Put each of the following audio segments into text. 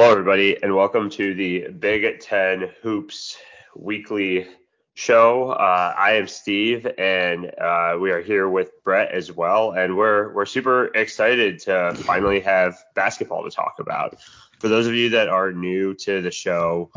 Hello, everybody, and welcome to the Big Ten Hoops weekly show. Uh, I am Steve, and uh, we are here with Brett as well, and we're we're super excited to finally have basketball to talk about. For those of you that are new to the show,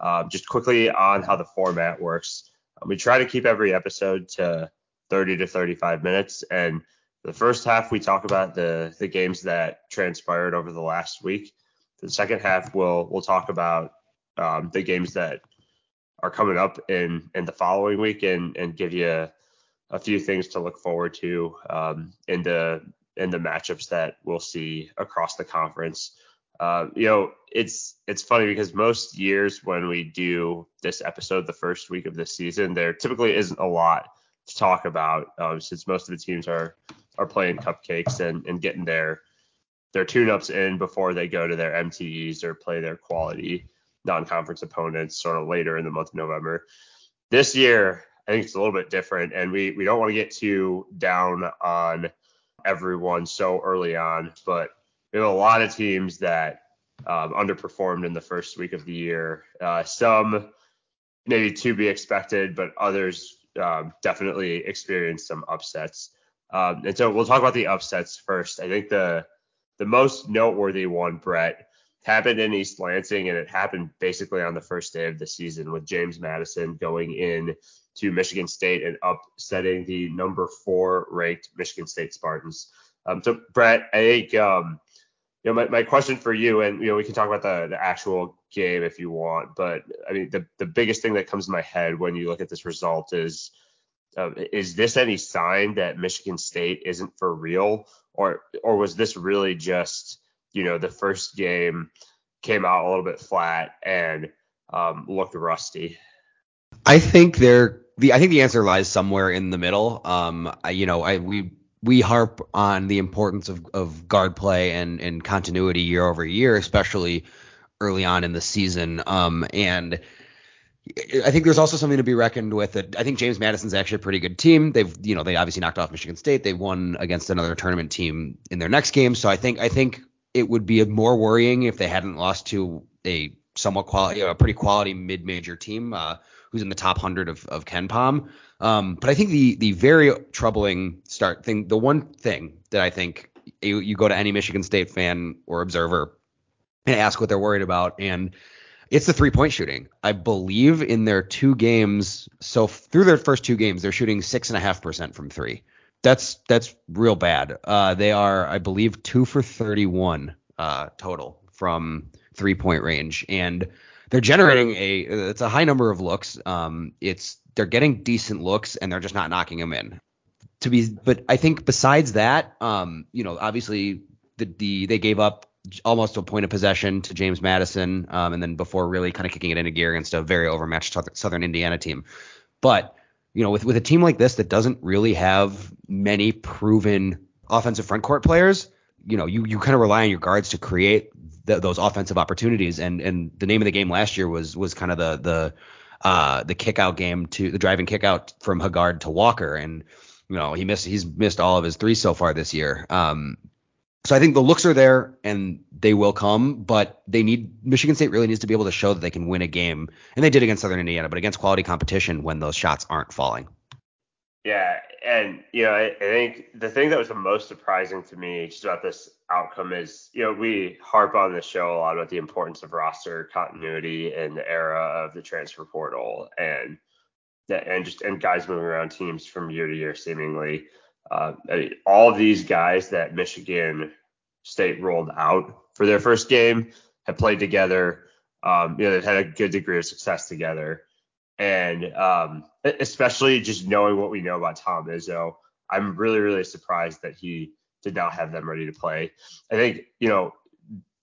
uh, just quickly on how the format works. We try to keep every episode to 30 to 35 minutes, and the first half we talk about the the games that transpired over the last week the second half, we'll we'll talk about um, the games that are coming up in in the following week and and give you a, few things to look forward to um, in the in the matchups that we'll see across the conference. Uh, you know, it's it's funny because most years when we do this episode the first week of the season, there typically isn't a lot to talk about um, since most of the teams are are playing cupcakes and, and getting their their tune-ups in before they go to their MTEs or play their quality non-conference opponents sort of later in the month of November. This year, I think it's a little bit different, and we we don't want to get too down on everyone so early on, but we have a lot of teams that um, underperformed in the first week of the year. Uh, some maybe to be expected, but others um, definitely experienced some upsets. Um, and so we'll talk about the upsets first. I think the the most noteworthy one, Brett, happened in East Lansing, and it happened basically on the first day of the season with James Madison going in to Michigan State and upsetting the number four ranked Michigan State Spartans. Um, so, Brett, I think um, you know my, my question for you, and you know we can talk about the, the actual game if you want, but I mean the the biggest thing that comes to my head when you look at this result is uh, is this any sign that Michigan State isn't for real, or or was this really just you know the first game came out a little bit flat and um, looked rusty? I think there the I think the answer lies somewhere in the middle. Um, I, you know, I we we harp on the importance of, of guard play and, and continuity year over year, especially early on in the season. Um, and I think there's also something to be reckoned with. That I think James Madison's actually a pretty good team. They've, you know, they obviously knocked off Michigan State. They won against another tournament team in their next game. So I think I think it would be more worrying if they hadn't lost to a somewhat quality, a pretty quality mid-major team uh, who's in the top hundred of, of KenPom. Um, but I think the the very troubling start thing, the one thing that I think you, you go to any Michigan State fan or observer and ask what they're worried about, and it's the three point shooting. I believe in their two games, so through their first two games, they're shooting six and a half percent from three. That's that's real bad. Uh, they are, I believe, two for 31 uh, total from three point range, and they're generating a it's a high number of looks. Um, it's they're getting decent looks, and they're just not knocking them in. To be, but I think besides that, um, you know, obviously the, the they gave up almost a point of possession to James Madison, um, and then before really kind of kicking it into gear against a very overmatched Southern Indiana team. But you know, with with a team like this that doesn't really have many proven offensive front court players, you know, you you kind of rely on your guards to create the, those offensive opportunities. And and the name of the game last year was was kind of the the uh, the kick out game to the driving kick out from Hoggard to Walker, and you know he missed he's missed all of his threes so far this year. Um, so I think the looks are there and they will come, but they need Michigan State really needs to be able to show that they can win a game, and they did against Southern Indiana, but against quality competition when those shots aren't falling. Yeah, and you know, I, I think the thing that was the most surprising to me just about this outcome is, you know, we harp on the show a lot about the importance of roster continuity in the era of the transfer portal and that and just and guys moving around teams from year to year seemingly. Uh, I mean, all these guys that Michigan State rolled out for their first game have played together. Um, you know, they've had a good degree of success together. And um, especially just knowing what we know about Tom Izzo, I'm really, really surprised that he did not have them ready to play. I think, you know,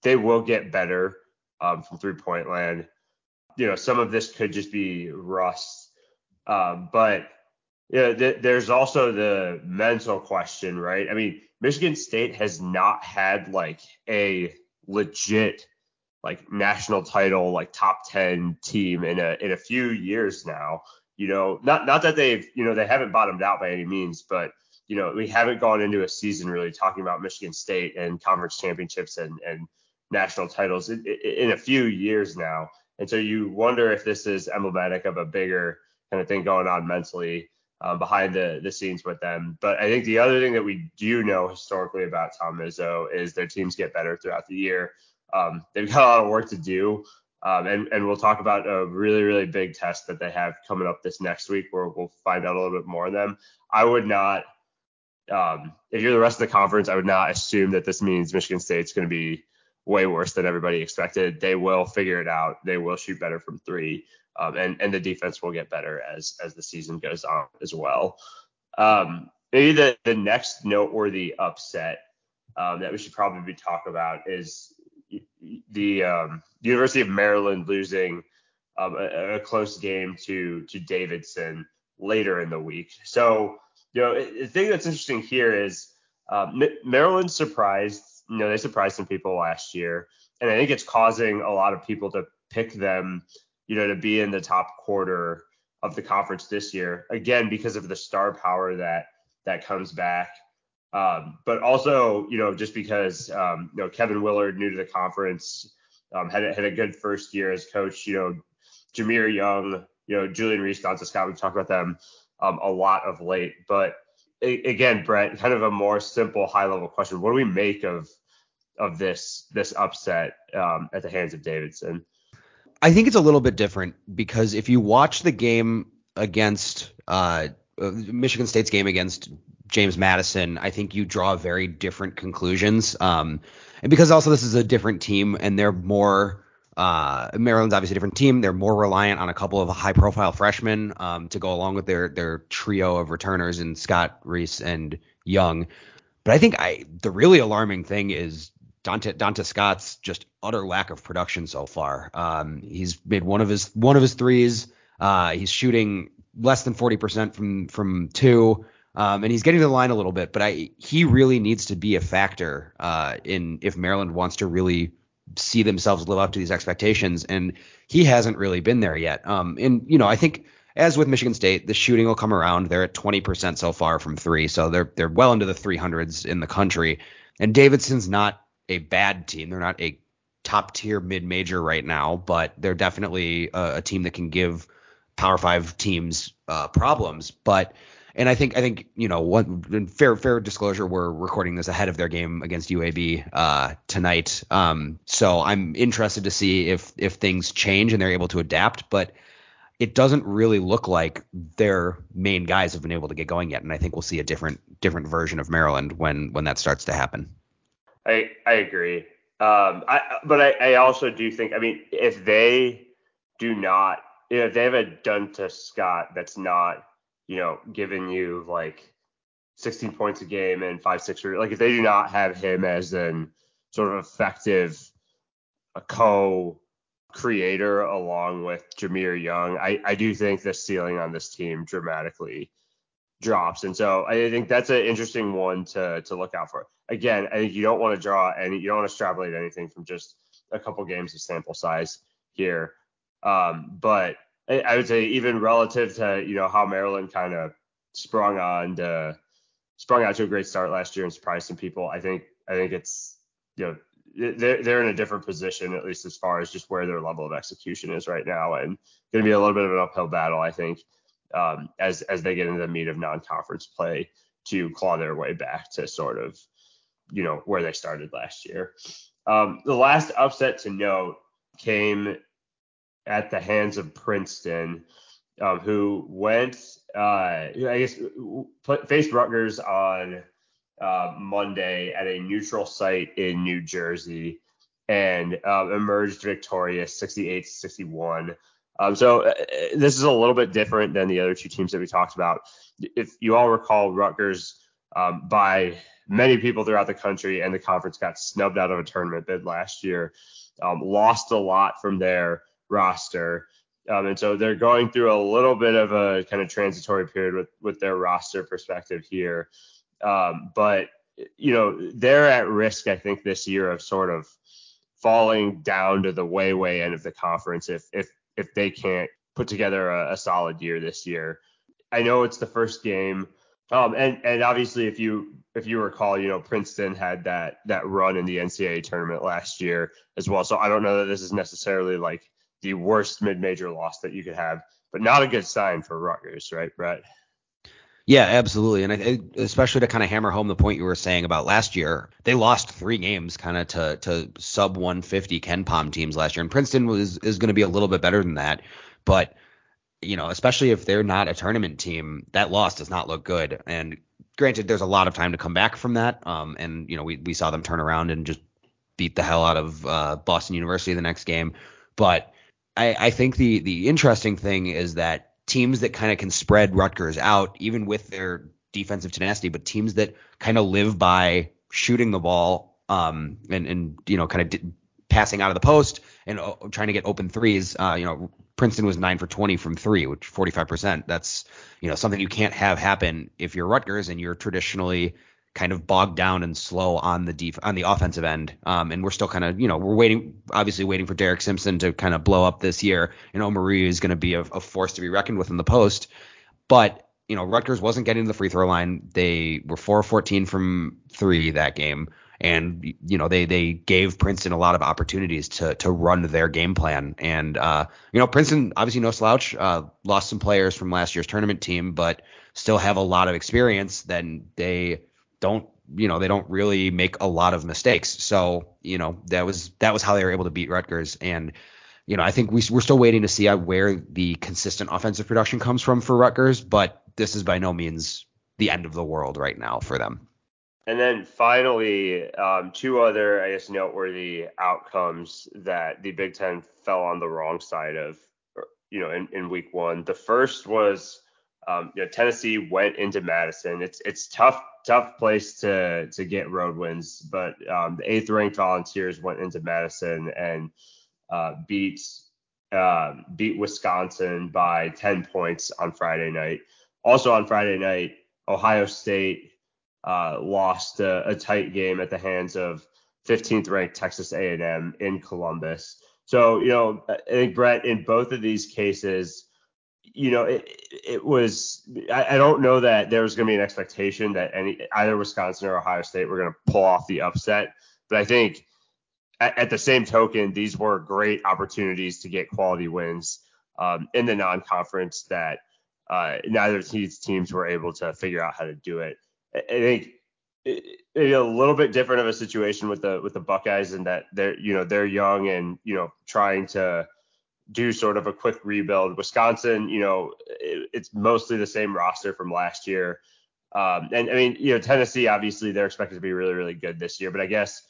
they will get better um, from three point land. You know, some of this could just be rust. Um, but yeah, th- there's also the mental question, right? I mean, Michigan State has not had like a legit like national title, like top 10 team in a in a few years now. You know, not not that they've, you know, they haven't bottomed out by any means, but you know, we haven't gone into a season really talking about Michigan State and conference championships and and national titles in, in, a few years now. And so you wonder if this is emblematic of a bigger kind of thing going on mentally um, behind the, the scenes with them. But I think the other thing that we do know historically about Tom Izzo is their teams get better throughout the year. Um, they've got a lot of work to do. Um, and, and we'll talk about a really, really big test that they have coming up this next week where we'll find out a little bit more of them. I would not, um, if you're the rest of the conference, I would not assume that this means Michigan State's going to be way worse than everybody expected. They will figure it out. They will shoot better from three, um, and and the defense will get better as as the season goes on as well. Um, maybe the the next noteworthy upset um, that we should probably talk about is the um, University of Maryland losing um, a, a, close game to to Davidson later in the week. So you know the thing that's interesting here is um, Maryland surprised you know, they surprised some people last year, and I think it's causing a lot of people to pick them, you know, to be in the top quarter of the conference this year. Again, because of the star power that that comes back. Um, but also, you know, just because um, you know Kevin Willard, new to the conference, um, had had a good first year as coach. You know, Jahmir Young, you know, Julian Reese, Donta Scott. We've talked about them um, a lot of late. But a, again, Brett, kind of a more simple, high level question: What do we make of of this this upset um, at the hands of Davidson. I think it's a little bit different because if you watch the game against uh, uh, Michigan State's game against James Madison, I think you draw very different conclusions. Um, and because also this is a different team and they're more uh, Maryland's obviously a different team. They're more reliant on a couple of high-profile freshmen um, to go along with their their trio of returners in Scott, Reese, and Young. But I think I the really alarming thing is Donta Donta Scott's just utter lack of production so far. Um, he's made one of his one of his threes. Uh, he's shooting less than 40% from from two, um, and he's getting to the line a little bit. But I he really needs to be a factor uh, in if Maryland wants to really see themselves live up to these expectations, and he hasn't really been there yet. Um, and you know I think as with Michigan State, the shooting will come around. They're at 20% so far from three, so they're they're well into the 300s in the country. And Davidson's not a bad team. They're not a top tier mid major right now, but they're definitely a, a, team that can give Power Five teams uh, problems. But and I think I think you know one fair fair disclosure, we're recording this ahead of their game against UAB uh, tonight. Um, so I'm interested to see if if things change and they're able to adapt, but. It doesn't really look like their main guys have been able to get going yet, and I think we'll see a different different version of Maryland when when that starts to happen. I I agree. Um, I but I, I also do think I mean if they do not you know, if they have a Donta Scott that's not you know giving you like 16 points a game and five six like if they do not have him as an sort of effective a co creator along with Jahmir Young, I, I do think the ceiling on this team dramatically drops. And so I think that's an interesting one to to look out for. Again, I think you don't want to draw and you don't want to extrapolate anything from just a couple games of sample size here. Um, but I, I would say even relative to you know how Maryland kind of sprung on to sprung out to a great start last year and surprised some people. I think I think it's you know they're they're in a different position at least as far as just where their level of execution is right now and going to be a little bit of an uphill battle I think um, as as they get into the meat of non-conference play to claw their way back to sort of you know where they started last year. Um, the last upset to note came at the hands of Princeton, um, who went uh, I guess faced Rutgers on uh, Monday at a neutral site in New Jersey and uh, emerged victorious 68 61 um, so uh, this is a little bit different than the other two teams that we talked about. If you all recall, Rutgers um, by many people throughout the country and the conference got snubbed out of a tournament bid last year, um, lost a lot from their roster. Um, and so they're going through a little bit of a kind of transitory period with, with their roster perspective here. Um, but, you know, they're at risk, I think, this year of sort of falling down to the way, way end of the conference if, if if they can't put together a, a solid year this year. I know it's the first game. Um, and and obviously, if you if you recall, you know, Princeton had that that run in the NCAA tournament last year as well. So I don't know that this is necessarily like the worst mid-major loss that you could have, but not a good sign for Rutgers, right, Brett? Yeah, absolutely, and I, especially to kind of hammer home the point you were saying about last year, they lost three games kind of to to sub 150 KenPom teams last year, and Princeton was is going to be a little bit better than that, but you know, especially if they're not a tournament team, that loss does not look good. And granted, there's a lot of time to come back from that. Um, and you know, we we saw them turn around and just beat the hell out of uh, Boston University the next game. But I, I think the the interesting thing is that teams that kind of can spread Rutgers out, even with their defensive tenacity, but teams that kind of live by shooting the ball um, and and you know kind of di- passing out of the post and uh, trying to get open threes. Uh, you know, Princeton was nine for 20 from three, which 45%. That's you know something you can't have happen if you're Rutgers and you're traditionally kind of bogged down and slow on the def- on the offensive end. Um, and we're still kind of you know we're waiting, obviously waiting for Derek Simpson to kind of blow up this year. And Omoruyi is going to be a, a force to be reckoned with in the post. But you know Rutgers wasn't getting to the free throw line. They were 4 14 from three that game and you know they they gave Princeton a lot of opportunities to to run their game plan. And uh, you know Princeton obviously no slouch, uh, lost some players from last year's tournament team, but still have a lot of experience. Then they don't you know they don't really make a lot of mistakes. So you know that was that was how they were able to beat Rutgers and. You know, I think we, we're still waiting to see where the consistent offensive production comes from for Rutgers, but this is by no means the end of the world right now for them. And then finally, um, two other, I guess, noteworthy outcomes that the Big Ten fell on the wrong side of, you know, in, in week one. The first was, um, you know, Tennessee went into Madison. It's it's tough tough place to to get road wins, but um, the eighth ranked Volunteers went into Madison and uh, beat uh, beat Wisconsin by 10 points on Friday night. Also on Friday night, Ohio State uh, lost a, a, tight game at the hands of 15th ranked Texas A&M in Columbus. So you know, I think Brett, in both of these cases, you know, it, it was. I, I don't know that there was going to be an expectation that any either Wisconsin or Ohio State were going to pull off the upset, but I think at, at, the same token, these were great opportunities to get quality wins um, in the non-conference that uh, neither of these teams were able to figure out how to do it. I think maybe a little bit different of a situation with the with the Buckeyes in that they're you know they're young and you know trying to do sort of a quick rebuild. Wisconsin, you know, it, it's mostly the same roster from last year. Um, and I mean, you know, Tennessee obviously they're expected to be really really good this year, but I guess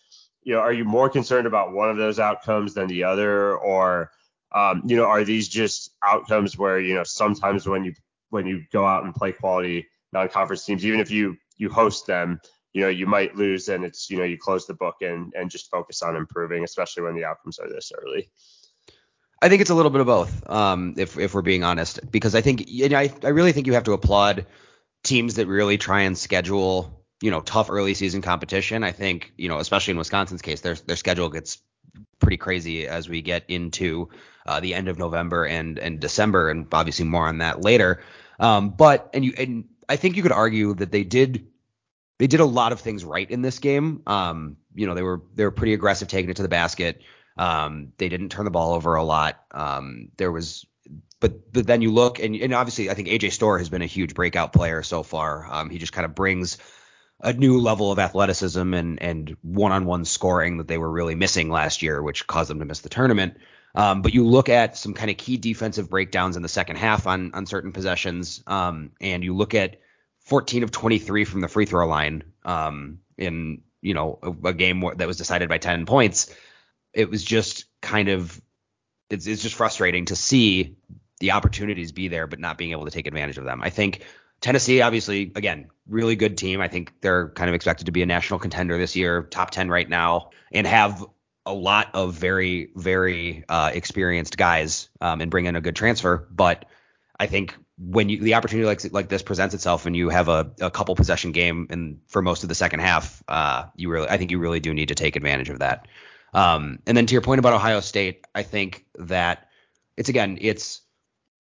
you know, are you more concerned about one of those outcomes than the other, or um, you know, are these just outcomes where you know sometimes when you when you go out and play quality non-conference teams, even if you you host them, you know, you might lose and it's, you know, you close the book and, and just focus on improving, especially when the outcomes are this early. I think it's a little bit of both, um, if if we're being honest, because I think you know, I I really think you have to applaud teams that really try and schedule you know tough early season competition. I think you know especially in Wisconsin's case, their their schedule gets pretty crazy as we get into uh, the end of November and and December, and obviously more on that later. Um, but and you and I think you could argue that they did they did a lot of things right in this game. Um, you know, they were they were pretty aggressive taking it to the basket. Um, they didn't turn the ball over a lot. Um, there was, but but then you look and and obviously I think AJ Storr has been a huge breakout player so far. Um, he just kind of brings a new level of athleticism and and one-on-one scoring that they were really missing last year, which caused them to miss the tournament. Um, but you look at some kind of key defensive breakdowns in the second half on on certain possessions, um, and you look at 14 of 23 from the free throw line um, in you know a, a, game that was decided by 10 points. It was just kind of it's, it's just frustrating to see the opportunities be there but not being able to take advantage of them. I think Tennessee, obviously, again, really good team. I think they're kind of expected to be a national contender this year, top 10 right now, and have a lot of very, very uh, experienced guys um, and bring in a good transfer. But I think when you the opportunity like like this presents itself and you have a, a couple possession game and for most of the second half, uh, you really I think you really do need to take advantage of that. Um, and then to your point about Ohio State, I think that it's again it's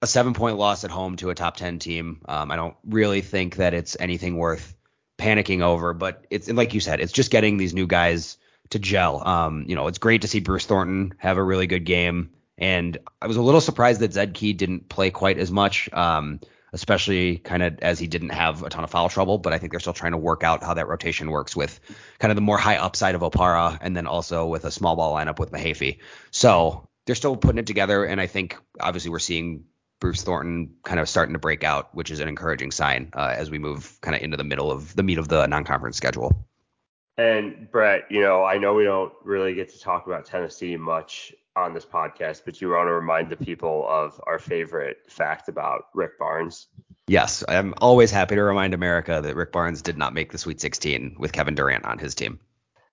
a seven point loss at home to a top ten team. Um, I don't really think that it's anything worth panicking over, but it's like you said, it's just getting these new guys to gel. Um, you know, it's great to see Bruce Thornton have a really good game, and I was a little surprised that Zed Key didn't play quite as much. Um, especially kind of as he didn't have a ton of foul trouble. But I think they're still trying to work out how that rotation works with kind of the more high upside of Okpara and then also with a small ball lineup with Mahaffey. So they're still putting it together. And I think obviously we're seeing Bruce Thornton kind of starting to break out, which is an encouraging sign uh, as we move kind of into the middle of the meat of the non-conference schedule. And Brett, you know, I know we don't really get to talk about Tennessee much on this podcast, but you want to remind the people of our favorite fact about Rick Barnes. Yes, I'm always happy to remind America that Rick Barnes did not make the Sweet 16 with Kevin Durant on his team.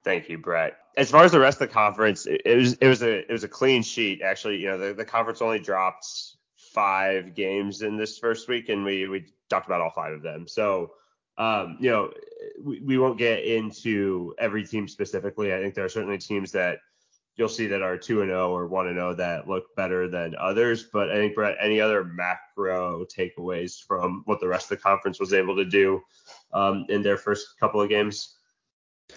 Thank you, Brett. As far as the rest of the conference, it, it was it was a it was a clean sheet. Actually, you know, the, the conference only dropped five games in this first week, and we we talked about all five of them. So um, you know, we, we won't get into every team specifically. I think there are certainly teams that you'll see that are 2 and 0 or 1 and 0 that look better than others. But I think Brett, any other macro takeaways from what the rest of the conference was able to do um, in their first couple of games?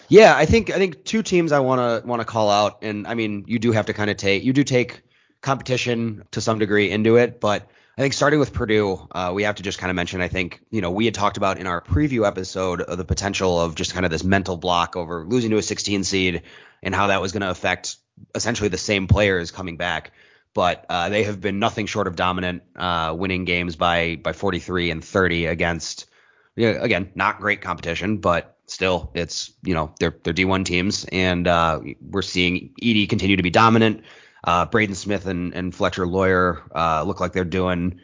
Yeah, I think I think two teams I want to want to call out, and I mean you do have to kind of take you do take competition to some degree into it, but I think starting with Purdue, uh, we have to just kind of mention. I think you know we had talked about in our preview episode of the potential of just kind of this mental block over losing to a 16 seed and how that was going to affect essentially the same players coming back, but uh, they have been nothing short of dominant, uh, winning games by by 43 and 30 against, you know, again, not great competition, but still, it's you know they're they're D1 teams, and uh, we're seeing Edey continue to be dominant. Uh, Braden Smith and, and Fletcher Loyer uh, look like they're doing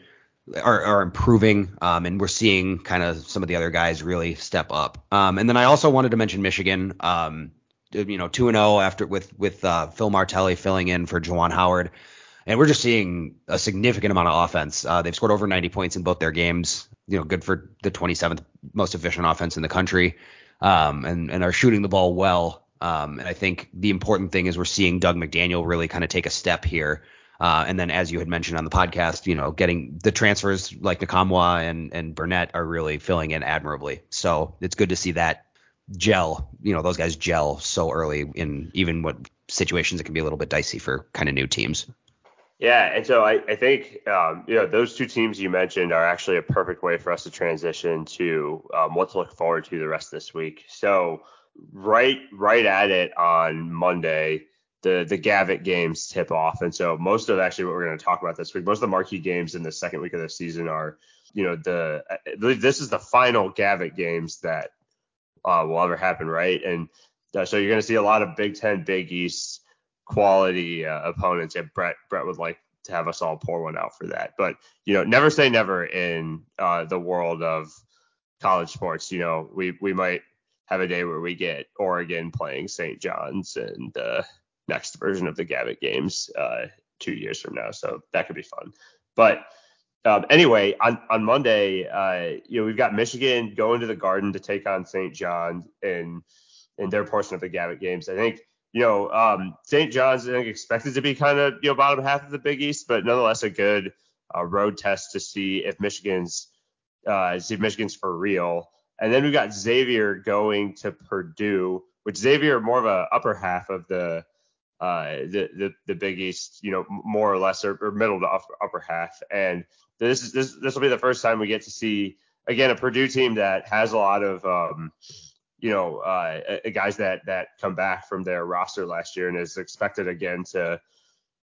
are, are improving, um, and we're seeing kind of some of the other guys really step up. Um, and then I also wanted to mention Michigan. Um, you know, 2 and 0 after with with uh, Phil Martelli filling in for Juwan Howard. And we're just seeing a significant amount of offense. Uh, they've scored over 90 points in both their games. You know, good for the 27th most efficient offense in the country, um, and and are shooting the ball well. Um, and I think the important thing is we're seeing Dug McDaniel really kind of take a step here. Uh, and then, as you had mentioned on the podcast, you know, getting the transfers like Nkamhoua and and Burnett are really filling in admirably. So it's good to see that gel, you know, those guys gel so early in even what situations it can be a little bit dicey for kind of new teams. Yeah, and so I, I think um, you know those two teams you mentioned are actually a perfect way for us to transition to um, what to look forward to the rest of this week. So right right at it on Monday, the the Gavitt games tip off, and so most of actually what we're going to talk about this week, most of the marquee games in the second week of the season are, you know, the this is the final Gavitt games that uh, will ever happen, right? And uh, so you're going to see a lot of Big Ten, Big East quality uh, opponents. Yeah, Brett Brett would like to have us all pour one out for that, but you know, never say never in uh, the world of college sports. You know, we we might have a day where we get Oregon playing St. John's and the next version of the Gavitt games uh, two years from now, so that could be fun. But um, anyway, on on Monday, uh, you know, we've got Michigan going to the Garden to take on St. John's in in their portion of the Gavitt games. I think you know um, St. John's I think expected to be kind of you know bottom half of the Big East, but nonetheless a good uh, road test to see if Michigan's uh, see if Michigan's for real. And then we've got Xavier going to Purdue, which Xavier more of a upper half of the uh, the, the the Big East, you know, more or less, or, or middle to upper, upper half. And this is this this will be the first time we get to see again a Purdue team that has a lot of um, you know uh, guys that that come back from their roster last year and is expected again to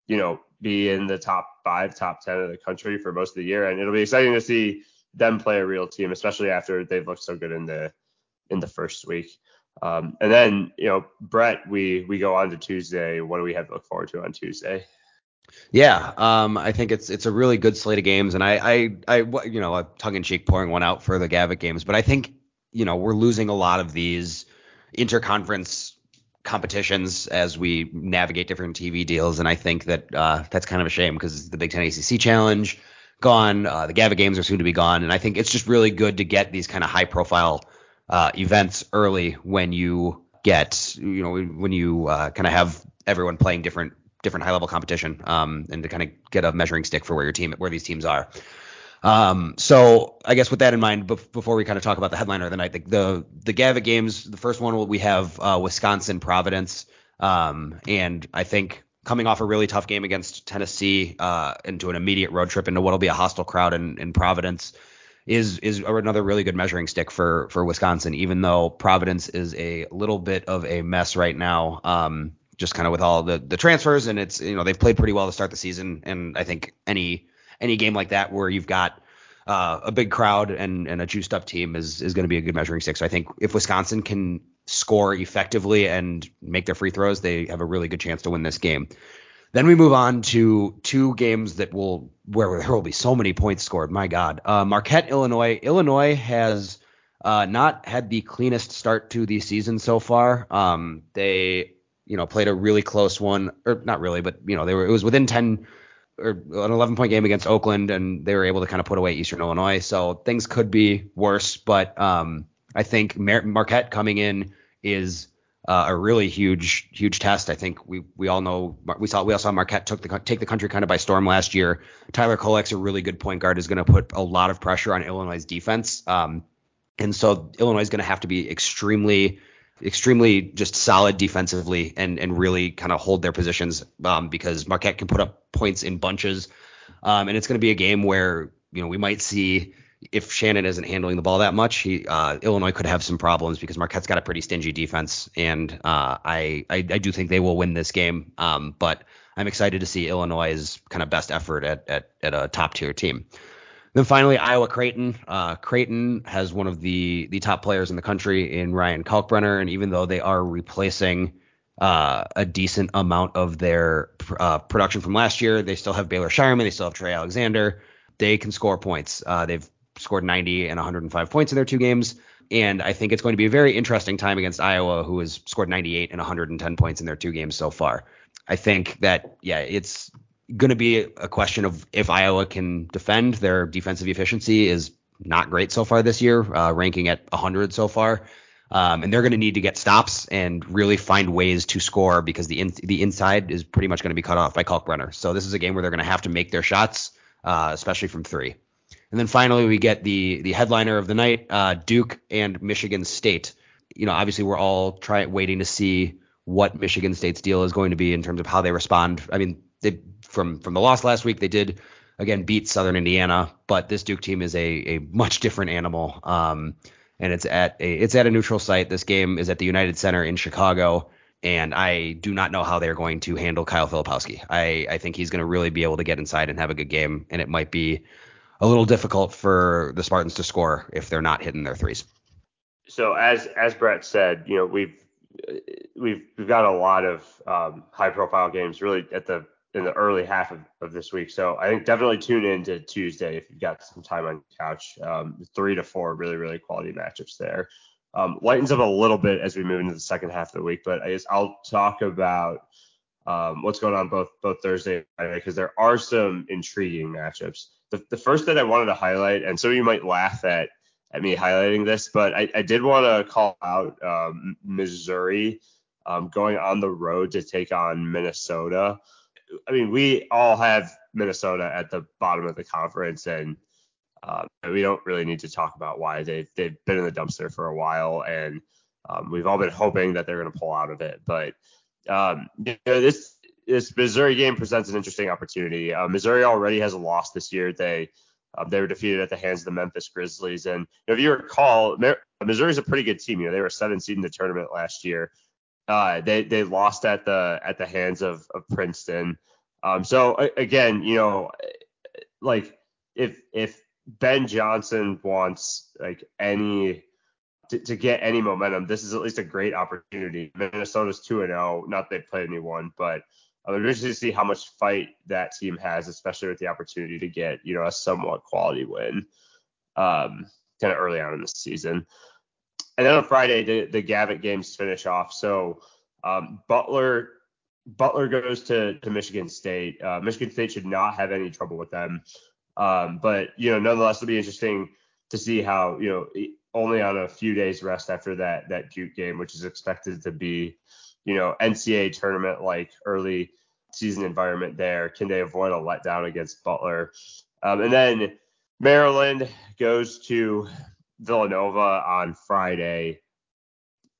you know be in the top five, top ten of the country for most of the year. And it'll be exciting to see them play a real team, especially after they've looked so good in the in the first week. Um, and then, you know, Brett, we we go on to Tuesday. What do we have to look forward to on Tuesday? Yeah, um, I think it's it's a really good slate of games, and I I, I you know, tongue in cheek pouring one out for the Gavitt games, but I think you know we're losing a lot of these interconference competitions as we navigate different TV deals, and I think that uh, that's kind of a shame because it's the Big Ten ACC Challenge gone, uh, the Gavitt games are soon to be gone, and I think it's just really good to get these kind of high profile uh, events early when you get you know when you uh, kind of have everyone playing different different high level competition um, and to kind of get a measuring stick for where your team where these teams are. Um, so I guess with that in mind, before we kind of talk about the headliner of the night, the the, the games, the first one we have uh, Wisconsin Providence, um, and I think coming off a really tough game against Tennessee uh, into an immediate road trip into what'll be a hostile crowd in, in Providence is is another really good measuring stick for for Wisconsin. Even though Providence is a little bit of a mess right now, um, just kind of with all the the transfers, and it's you know they've played pretty well to start the season, and I think any any game like that where you've got uh, a big crowd and, and a juiced up team is is going to be a good measuring stick. So I think if Wisconsin can score effectively and make their free throws, they have a really good chance to win this game. Then we move on to two games that will where there will be so many points scored. My God, uh, Marquette, Illinois. Illinois has uh, not had the cleanest start to the season so far. Um, they you know played a really close one, or not really, but you know they were it was within 10 or an 11 point game against Oakland, and they were able to kind of put away Eastern Illinois. So things could be worse, but um, I think Mar- Marquette coming in is uh, a really huge, huge test. I think we we all know we saw we all saw Marquette took the take the country kind of by storm last year. Tyler Kolek's a really good point guard, is going to put a lot of pressure on Illinois' defense, um, and so Illinois is going to have to be extremely extremely just solid defensively and and really kind of hold their positions um, because Marquette can put up points in bunches. Um, and it's going to be a game where you know we might see if Shannon isn't handling the ball that much, he uh, Illinois could have some problems because Marquette's got a pretty stingy defense, and uh, I, I, I do think they will win this game. Um, but I'm excited to see Illinois' kind of best effort at at, at a top tier team. Then finally, Iowa Creighton. Uh, Creighton has one of the the top players in the country in Ryan Kalkbrenner, and even though they are replacing uh, a decent amount of their uh, production from last year, they still have Baylor Scheierman, they still have Trey Alexander. They can score points. Uh, they've scored 90 and 105 points in their two games. And I think it's going to be a very interesting time against Iowa, who has scored 98 and 110 points in their two games so far. I think that, yeah, it's going to be a question of if Iowa can defend. Their defensive efficiency is not great so far this year, uh, ranking at 100 so far. Um, and they're going to need to get stops and really find ways to score because the in, the inside is pretty much going to be cut off by Kalkbrenner. So this is a game where they're going to have to make their shots, uh, especially from three. And then finally we get the the headliner of the night, uh, Duke and Michigan State. You know, obviously we're all trying waiting to see what Michigan State's deal is going to be in terms of how they respond. I mean, they from from the loss last week. They did again beat Southern Indiana, but this Duke team is a a much different animal. Um, and it's at a it's at a neutral site. This game is at the United Center in Chicago, and I do not know how they're going to handle Kyle Filipowski. I I think he's going to really be able to get inside and have a good game, and it might be a little difficult for the Spartans to score if they're not hitting their threes. So as as Brett said, you know we've we've we've got a lot of um, high profile games really at the in the early half of, of this week. So I think definitely tune in to Tuesday if you've got some time on couch. Um, three to four really, really quality matchups there. Um, lightens up a little bit as we move into the second half of the week, but I guess I'll talk about um, what's going on both both Thursday and Friday because there are some intriguing matchups. The, the first that I wanted to highlight, and some of you might laugh at at me highlighting this, but I, I did want to call out um, Missouri um, going on the road to take on Minnesota. I mean, we all have Minnesota at the bottom of the conference, and uh, we don't really need to talk about why they've they've been in the dumpster for a while, and um, we've all been hoping that they're going to pull out of it. But um, you know, this this Missouri game presents an interesting opportunity. Uh, Missouri already has a loss this year. They um, they were defeated at the hands of the Memphis Grizzlies, and you know, if you recall, Missouri's a pretty good team. You know, they were seven seed in the tournament last year. Uh, they they lost at the at the hands of, of Princeton. Um, so again, you know, like if if Ben Johnson wants like any to, to get any momentum, this is at least a great opportunity. Minnesota's two and zero. Oh, not they played anyone, but I'm interested to see how much fight that team has, especially with the opportunity to get you know a somewhat quality win, um, kind of early on in the season. And then on Friday, the, the Gavitt games finish off. So um, Butler Butler goes to, to Michigan State. Uh, Michigan State should not have any trouble with them. Um, but you know, nonetheless, it'll be interesting to see how you know only on a few days rest after that that Duke game, which is expected to be you know NCAA tournament like early season environment there. Can they avoid a letdown against Butler? Um, and then Maryland goes to Villanova on Friday.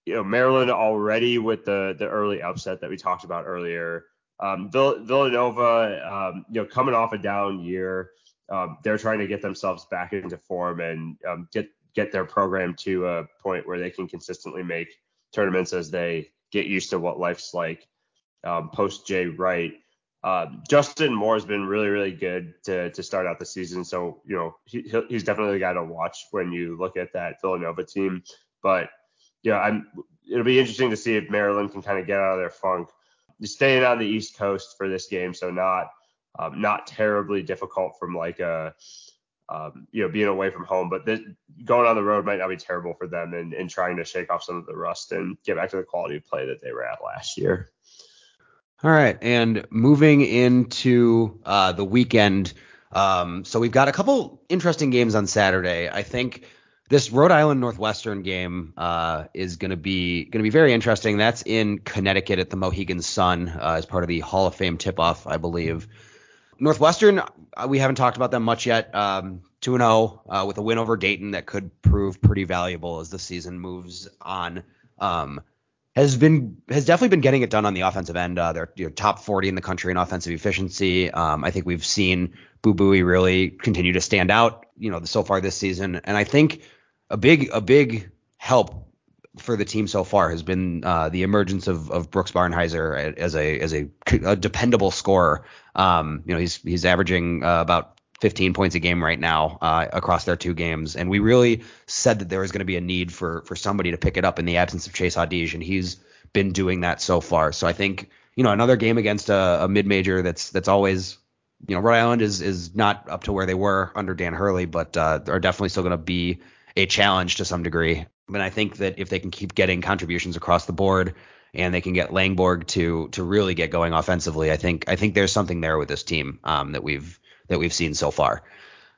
You know, Maryland already with the the early upset that we talked about earlier. Um, Vill- Villanova, um, you know, coming off a down year, um, they're trying to get themselves back into form and um, get get their program to a point where they can consistently make tournaments as they get used to what life's like um, post Jay Wright. Um, Justin Moore has been really, really good to, to start out the season. So, you know, he, he's definitely the guy to watch when you look at that Villanova team. But, yeah, I'm, it'll be interesting to see if Maryland can kind of get out of their funk. Staying on the East Coast for this game, so not um, not terribly difficult from like a um, you know being away from home, but this, going on the road might not be terrible for them and, and trying to shake off some of the rust and get back to the quality of play that they were at last year. All right, and moving into uh, the weekend, um, so we've got a couple interesting games on Saturday. I think this Rhode Island Northwestern game uh, is going to be going to be very interesting. That's in Connecticut at the Mohegan Sun uh, as part of the Hall of Fame tip-off, I believe. Northwestern, uh, we haven't talked about them much yet. Um, 2 0 uh, with a win over Dayton that could prove pretty valuable as the season moves on. Um, has been has definitely been getting it done on the offensive end. Uh, they're you know, top 40 in the country in offensive efficiency. Um, I think we've seen Boo Buie really continue to stand out, you know, so far this season. And I think a big a big help for the team so far has been uh, the emergence of, of Brooks Barnhizer as a as a, a dependable scorer. Um, you know, he's he's averaging uh, about 15 points a game right now uh, across their two games. And we really said that there was going to be a need for for somebody to pick it up in the absence of Chase Audige, and he's been doing that so far. So I think you know another game against a, a mid major that's that's always you know Rhode Island is is not up to where they were under Dan Hurley, but uh, are definitely still going to be a challenge to some degree. And I think that if they can keep getting contributions across the board and they can get Langborg to to really get going offensively, I think I think there's something there with this team um, that we've that we've seen so far.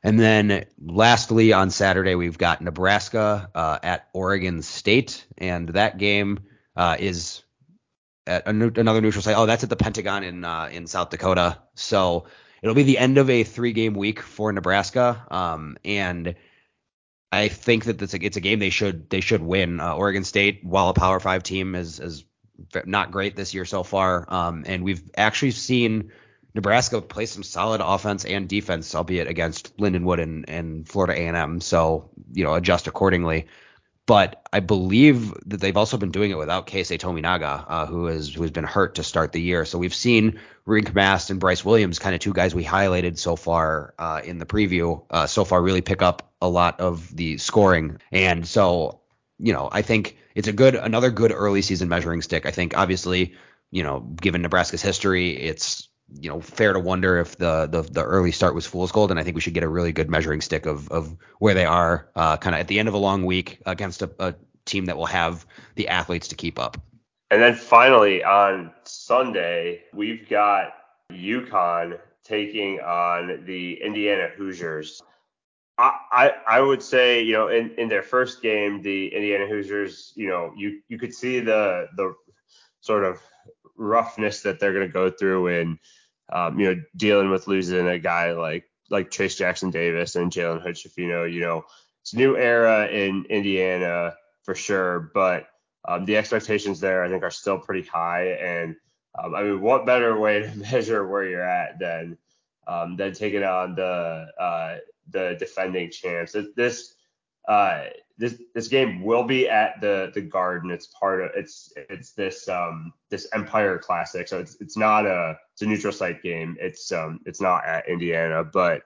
And then lastly, on Saturday, we've got Nebraska uh, at Oregon State, and that game uh, is at another neutral site. Oh, that's at the Pentagon in uh, in South Dakota. So it'll be the end of a three game week for Nebraska, um, and I think that it's a, it's a game they should they should win. Uh, Oregon State, while a Power Five team, is is not great this year so far, um, and we've actually seen Nebraska play some solid offense and defense, albeit against Lindenwood and, and Florida A&M. So you know adjust accordingly. But I believe that they've also been doing it without Keisei Tominaga, uh, who has who has been hurt to start the year. So we've seen Rienk Mast and Brice Williams, kind of two guys we highlighted so far uh, in the preview, uh, so far really pick up a lot of the scoring. And so you know I think it's a good another good early season measuring stick. I think obviously you know given Nebraska's history, it's you know, fair to wonder if the, the the early start was fool's gold, and I think we should get a really good measuring stick of of where they are, uh, kind of at the end of a long week against a, a team that will have the athletes to keep up. And then finally on Sunday, we've got UConn taking on the Indiana Hoosiers. I, I, would say, you know, in, in their first game, the Indiana Hoosiers, you know, you, you could see the the sort of roughness that they're going to go through in, um, you know, dealing with losing a guy like like Trayce Jackson Davis and Jalen Hood Schifino. You know, it's a new era in Indiana for sure, but um, the expectations there I think are still pretty high. And um, I mean, what better way to measure where you're at than um, than taking on the uh, the defending champs? This uh, this this game will be at the the Garden. It's part of it's it's this um this Empire Classic, so it's it's not a it's a neutral site game. It's um it's not at Indiana, but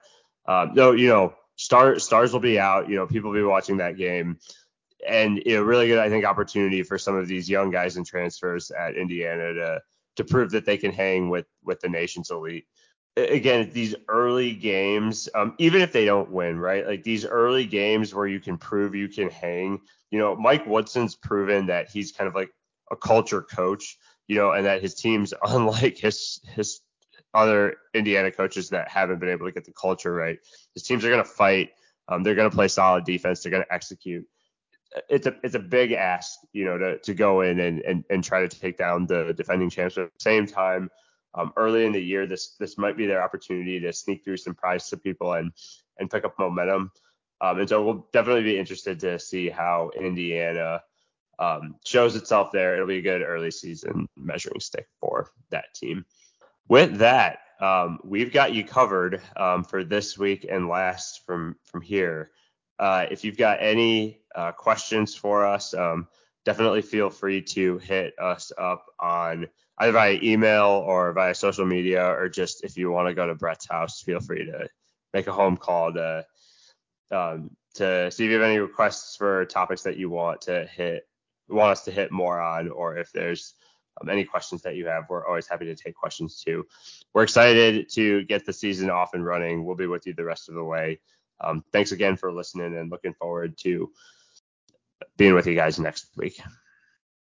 um no you know star stars will be out. You know people will be watching that game, and you know really good I think opportunity for some of these young guys and transfers at Indiana to to prove that they can hang with with the nation's elite again these early games um, even if they don't win right? Like these early games where you can prove you can hang you know mike woodson's proven that he's kind of like a culture coach you know and that his teams unlike his his other indiana coaches that haven't been able to get the culture right his teams are going to fight um, they're going to play solid defense they're going to execute. It's a it's a big ask you know to to go in and and, and try to take down the defending champs but at the same time um, early in the year, this this might be their opportunity to sneak through some prize to people and and pick up momentum. Um, and so we'll definitely be interested to see how Indiana um, shows itself there. It'll be a good early season measuring stick for that team. With that, um, we've got you covered um, for this week and last from from here. Uh, if you've got any uh, questions for us, um, definitely feel free to hit us up on either via email or via social media, or just if you want to go to Brett's house, feel free to make a home call to um, to see if you have any requests for topics that you want to hit want us to hit more on, or if there's um, any questions that you have, we're always happy to take questions too. We're excited to get the season off and running. We'll be with you the rest of the way. Um, thanks again for listening and looking forward to being with you guys next week.